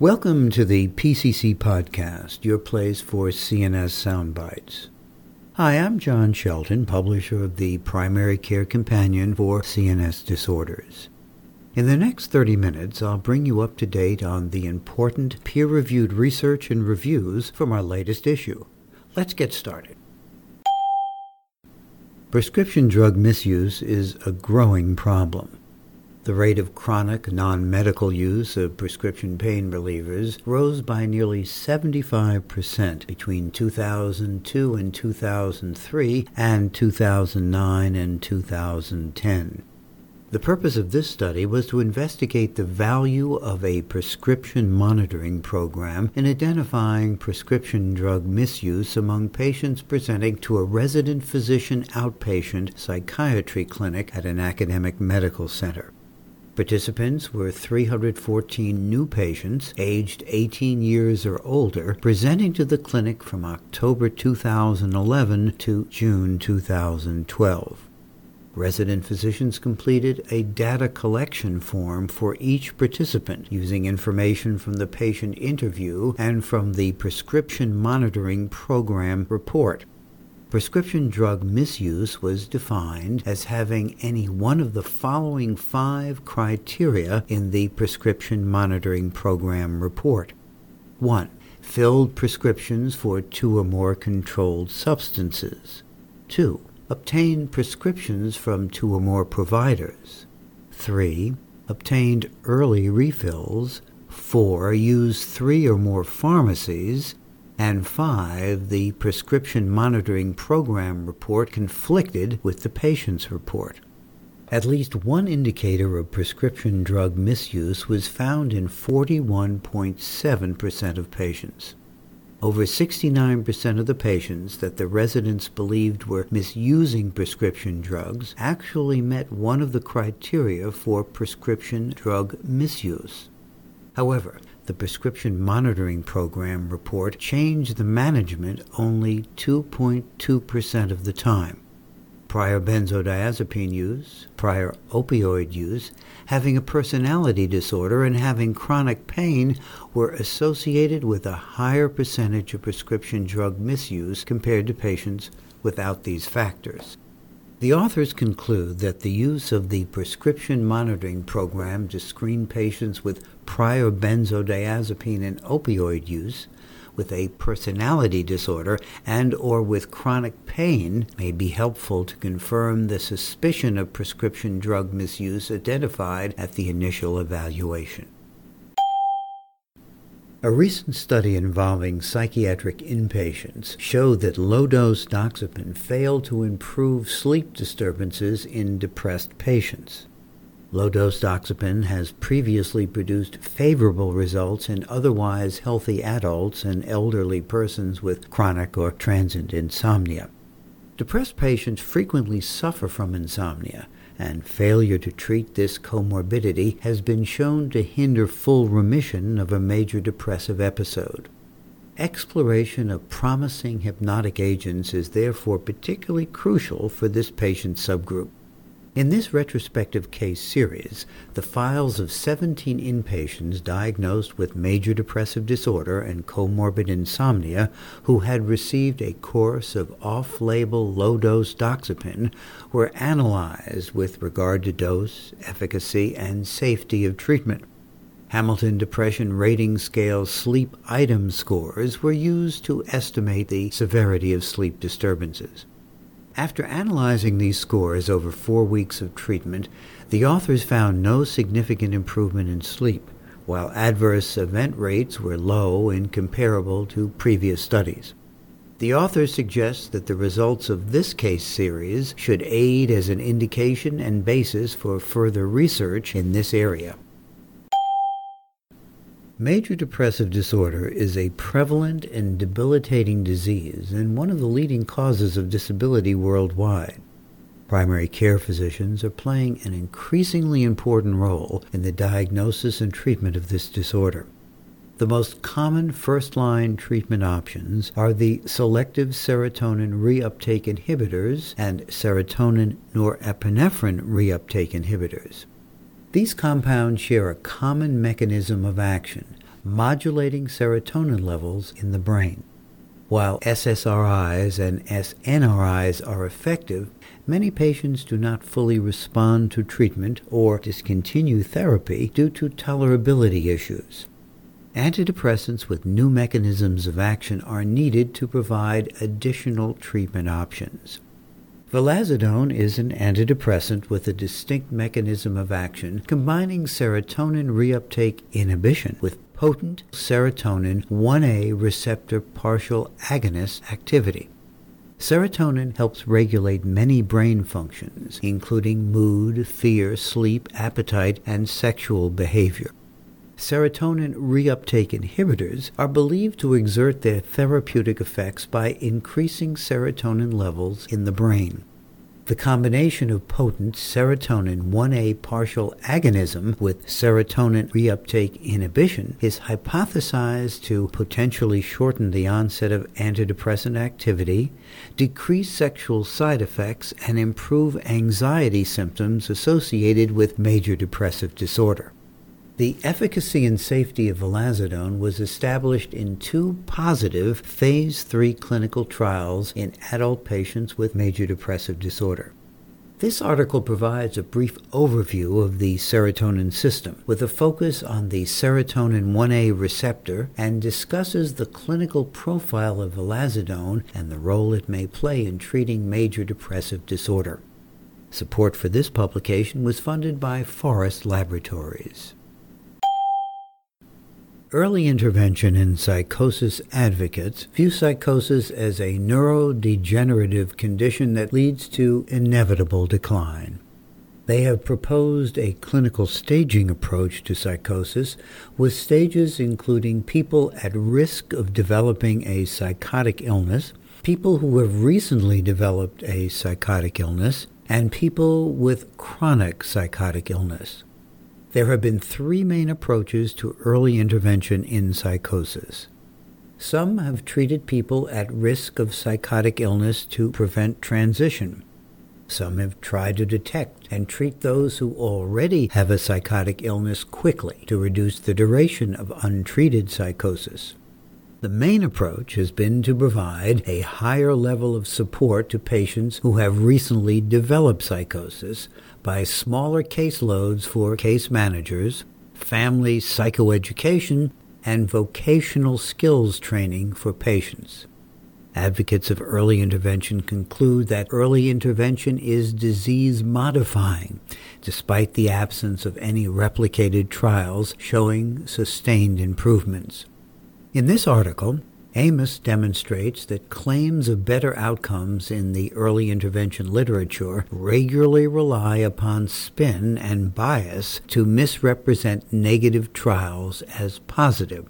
Welcome to the PCC Podcast, your place for CNS soundbites. Hi, I'm John Shelton, publisher of the Primary Care Companion for CNS Disorders. In the next 30 minutes, I'll bring you up to date on the important peer-reviewed research and reviews from our latest issue. Let's get started. Prescription drug misuse is a growing problem. The rate of chronic non-medical use of prescription pain relievers rose by nearly 75% between 2002 and 2003 and 2009 and 2010. The purpose of this study was to investigate the value of a prescription monitoring program in identifying prescription drug misuse among patients presenting to a resident physician outpatient psychiatry clinic at an academic medical center. Participants were 314 new patients aged 18 years or older presenting to the clinic from October 2011 to June 2012. Resident physicians completed a data collection form for each participant using information from the patient interview and from the prescription monitoring program report. Prescription drug misuse was defined as having any one of the following five criteria in the Prescription Monitoring Program report. 1. Filled prescriptions for two or more controlled substances. 2. Obtained prescriptions from two or more providers. 3. Obtained early refills. 4. Used three or more pharmacies and five, the prescription monitoring program report conflicted with the patient's report. At least one indicator of prescription drug misuse was found in 41.7% of patients. Over 69% of the patients that the residents believed were misusing prescription drugs actually met one of the criteria for prescription drug misuse. However, the prescription monitoring program report changed the management only 2.2% of the time. Prior benzodiazepine use, prior opioid use, having a personality disorder, and having chronic pain were associated with a higher percentage of prescription drug misuse compared to patients without these factors. The authors conclude that the use of the prescription monitoring program to screen patients with prior benzodiazepine and opioid use with a personality disorder and or with chronic pain may be helpful to confirm the suspicion of prescription drug misuse identified at the initial evaluation. A recent study involving psychiatric inpatients showed that low-dose doxepin failed to improve sleep disturbances in depressed patients. Low-dose doxepin has previously produced favorable results in otherwise healthy adults and elderly persons with chronic or transient insomnia. Depressed patients frequently suffer from insomnia, and failure to treat this comorbidity has been shown to hinder full remission of a major depressive episode. Exploration of promising hypnotic agents is therefore particularly crucial for this patient subgroup. In this retrospective case series, the files of 17 inpatients diagnosed with major depressive disorder and comorbid insomnia who had received a course of off-label low-dose doxepin were analyzed with regard to dose, efficacy, and safety of treatment. Hamilton Depression Rating Scale sleep item scores were used to estimate the severity of sleep disturbances. After analyzing these scores over four weeks of treatment, the authors found no significant improvement in sleep, while adverse event rates were low and comparable to previous studies. The authors suggest that the results of this case series should aid as an indication and basis for further research in this area. Major depressive disorder is a prevalent and debilitating disease and one of the leading causes of disability worldwide. Primary care physicians are playing an increasingly important role in the diagnosis and treatment of this disorder. The most common first-line treatment options are the selective serotonin reuptake inhibitors and serotonin norepinephrine reuptake inhibitors. These compounds share a common mechanism of action, modulating serotonin levels in the brain. While SSRIs and SNRIs are effective, many patients do not fully respond to treatment or discontinue therapy due to tolerability issues. Antidepressants with new mechanisms of action are needed to provide additional treatment options. Vilazodone is an antidepressant with a distinct mechanism of action combining serotonin reuptake inhibition with potent serotonin 1A receptor partial agonist activity. Serotonin helps regulate many brain functions, including mood, fear, sleep, appetite, and sexual behavior serotonin reuptake inhibitors are believed to exert their therapeutic effects by increasing serotonin levels in the brain. The combination of potent serotonin 1A partial agonism with serotonin reuptake inhibition is hypothesized to potentially shorten the onset of antidepressant activity, decrease sexual side effects, and improve anxiety symptoms associated with major depressive disorder. The efficacy and safety of vilazodone was established in two positive phase 3 clinical trials in adult patients with major depressive disorder. This article provides a brief overview of the serotonin system with a focus on the serotonin 1A receptor and discusses the clinical profile of vilazodone and the role it may play in treating major depressive disorder. Support for this publication was funded by Forest Laboratories. Early intervention in psychosis advocates view psychosis as a neurodegenerative condition that leads to inevitable decline. They have proposed a clinical staging approach to psychosis with stages including people at risk of developing a psychotic illness, people who have recently developed a psychotic illness, and people with chronic psychotic illness. There have been three main approaches to early intervention in psychosis. Some have treated people at risk of psychotic illness to prevent transition. Some have tried to detect and treat those who already have a psychotic illness quickly to reduce the duration of untreated psychosis. The main approach has been to provide a higher level of support to patients who have recently developed psychosis by smaller caseloads for case managers, family psychoeducation, and vocational skills training for patients. Advocates of early intervention conclude that early intervention is disease modifying, despite the absence of any replicated trials showing sustained improvements. In this article, Amos demonstrates that claims of better outcomes in the early intervention literature regularly rely upon spin and bias to misrepresent negative trials as positive.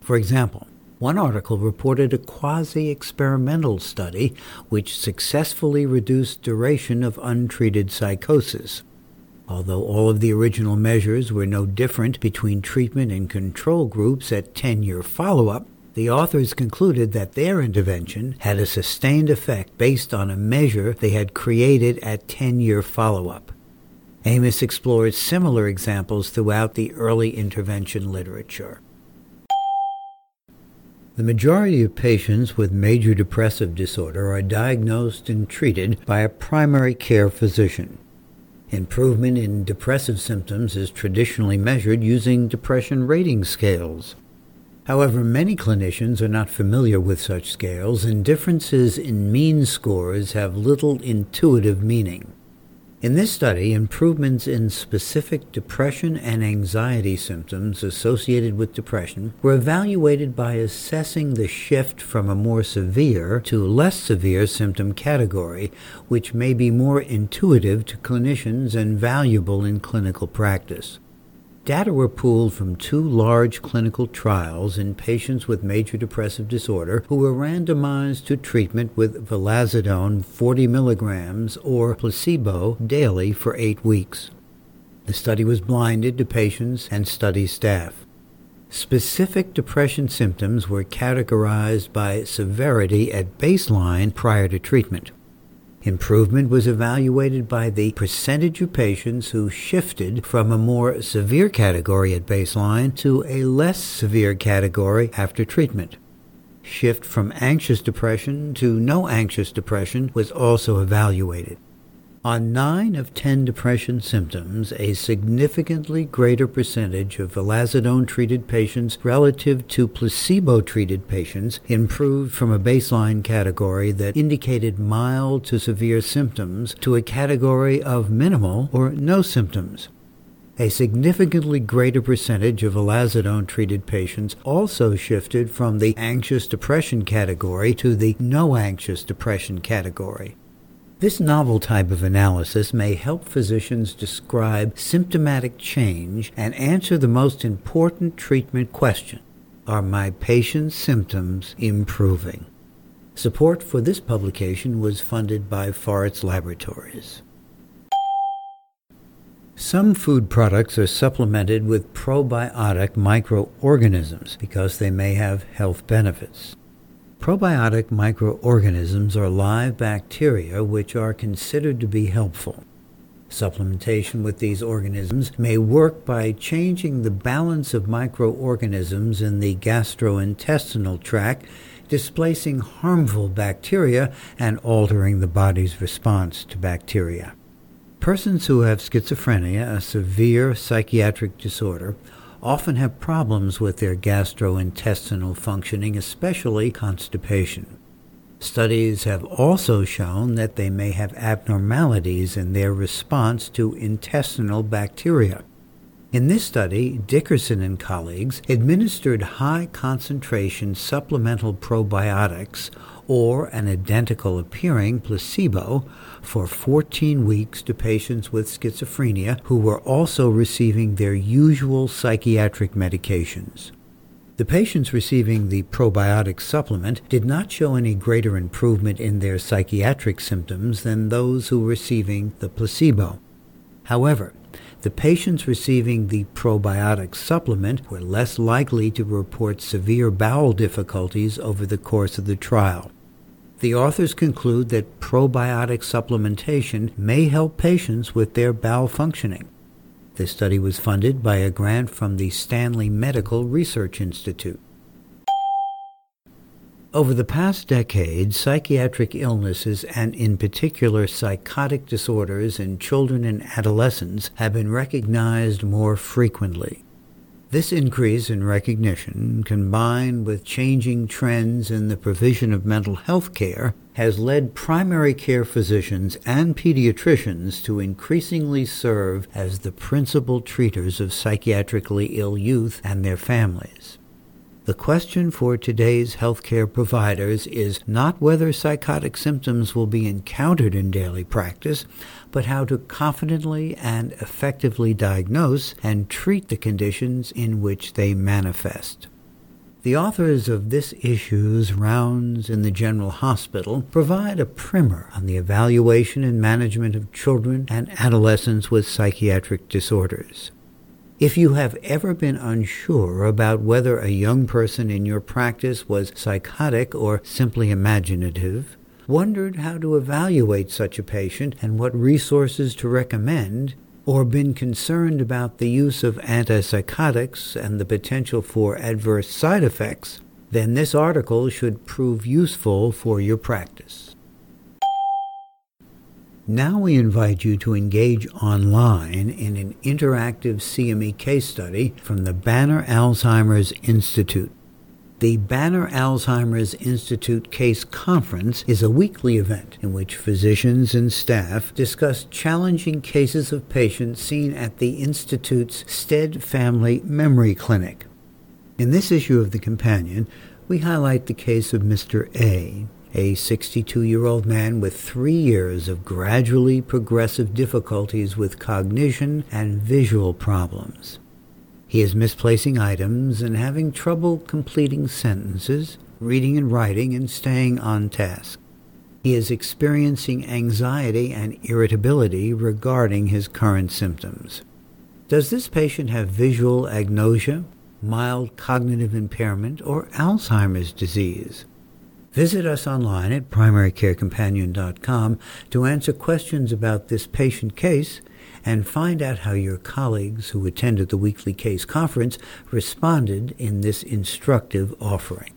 For example, one article reported a quasi experimental study which successfully reduced duration of untreated psychosis. Although all of the original measures were no different between treatment and control groups at 10 year follow up, the authors concluded that their intervention had a sustained effect based on a measure they had created at 10 year follow up. Amos explores similar examples throughout the early intervention literature. The majority of patients with major depressive disorder are diagnosed and treated by a primary care physician. Improvement in depressive symptoms is traditionally measured using depression rating scales. However, many clinicians are not familiar with such scales, and differences in mean scores have little intuitive meaning. In this study, improvements in specific depression and anxiety symptoms associated with depression were evaluated by assessing the shift from a more severe to less severe symptom category, which may be more intuitive to clinicians and valuable in clinical practice. Data were pooled from two large clinical trials in patients with major depressive disorder who were randomized to treatment with vilazodone 40 milligrams or placebo daily for eight weeks. The study was blinded to patients and study staff. Specific depression symptoms were categorized by severity at baseline prior to treatment. Improvement was evaluated by the percentage of patients who shifted from a more severe category at baseline to a less severe category after treatment. Shift from anxious depression to no anxious depression was also evaluated. On 9 of 10 depression symptoms, a significantly greater percentage of vilazodone treated patients relative to placebo treated patients improved from a baseline category that indicated mild to severe symptoms to a category of minimal or no symptoms. A significantly greater percentage of vilazodone treated patients also shifted from the anxious depression category to the no anxious depression category. This novel type of analysis may help physicians describe symptomatic change and answer the most important treatment question Are my patient's symptoms improving? Support for this publication was funded by Forest Laboratories. Some food products are supplemented with probiotic microorganisms because they may have health benefits. Probiotic microorganisms are live bacteria which are considered to be helpful. Supplementation with these organisms may work by changing the balance of microorganisms in the gastrointestinal tract, displacing harmful bacteria and altering the body's response to bacteria. Persons who have schizophrenia, a severe psychiatric disorder, often have problems with their gastrointestinal functioning, especially constipation. Studies have also shown that they may have abnormalities in their response to intestinal bacteria. In this study, Dickerson and colleagues administered high concentration supplemental probiotics or an identical appearing placebo for 14 weeks to patients with schizophrenia who were also receiving their usual psychiatric medications. The patients receiving the probiotic supplement did not show any greater improvement in their psychiatric symptoms than those who were receiving the placebo. However, the patients receiving the probiotic supplement were less likely to report severe bowel difficulties over the course of the trial. The authors conclude that probiotic supplementation may help patients with their bowel functioning. This study was funded by a grant from the Stanley Medical Research Institute. Over the past decade, psychiatric illnesses and in particular psychotic disorders in children and adolescents have been recognized more frequently. This increase in recognition, combined with changing trends in the provision of mental health care, has led primary care physicians and pediatricians to increasingly serve as the principal treaters of psychiatrically ill youth and their families. The question for today's healthcare providers is not whether psychotic symptoms will be encountered in daily practice, but how to confidently and effectively diagnose and treat the conditions in which they manifest. The authors of this issue's rounds in the General Hospital provide a primer on the evaluation and management of children and adolescents with psychiatric disorders. If you have ever been unsure about whether a young person in your practice was psychotic or simply imaginative, wondered how to evaluate such a patient and what resources to recommend, or been concerned about the use of antipsychotics and the potential for adverse side effects, then this article should prove useful for your practice. Now we invite you to engage online in an interactive CME case study from the Banner Alzheimer's Institute. The Banner Alzheimer's Institute Case Conference is a weekly event in which physicians and staff discuss challenging cases of patients seen at the Institute's Stead Family Memory Clinic. In this issue of The Companion, we highlight the case of Mr. A, a 62 year old man with three years of gradually progressive difficulties with cognition and visual problems. He is misplacing items and having trouble completing sentences, reading and writing, and staying on task. He is experiencing anxiety and irritability regarding his current symptoms. Does this patient have visual agnosia, mild cognitive impairment, or Alzheimer's disease? Visit us online at primarycarecompanion.com to answer questions about this patient case and find out how your colleagues who attended the weekly case conference responded in this instructive offering.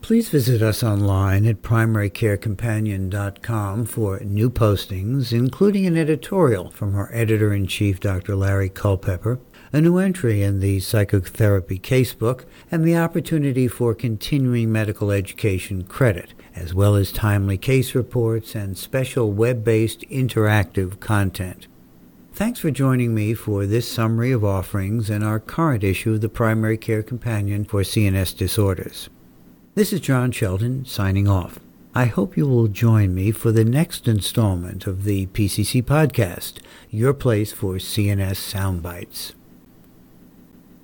Please visit us online at primarycarecompanion.com for new postings, including an editorial from our editor-in-chief, Dr. Larry Culpepper, a new entry in the Psychotherapy Casebook, and the opportunity for continuing medical education credit, as well as timely case reports and special web-based interactive content. Thanks for joining me for this summary of offerings in our current issue of the Primary Care Companion for CNS Disorders. This is John Shelton signing off. I hope you will join me for the next installment of the PCC podcast, your place for CNS sound bites.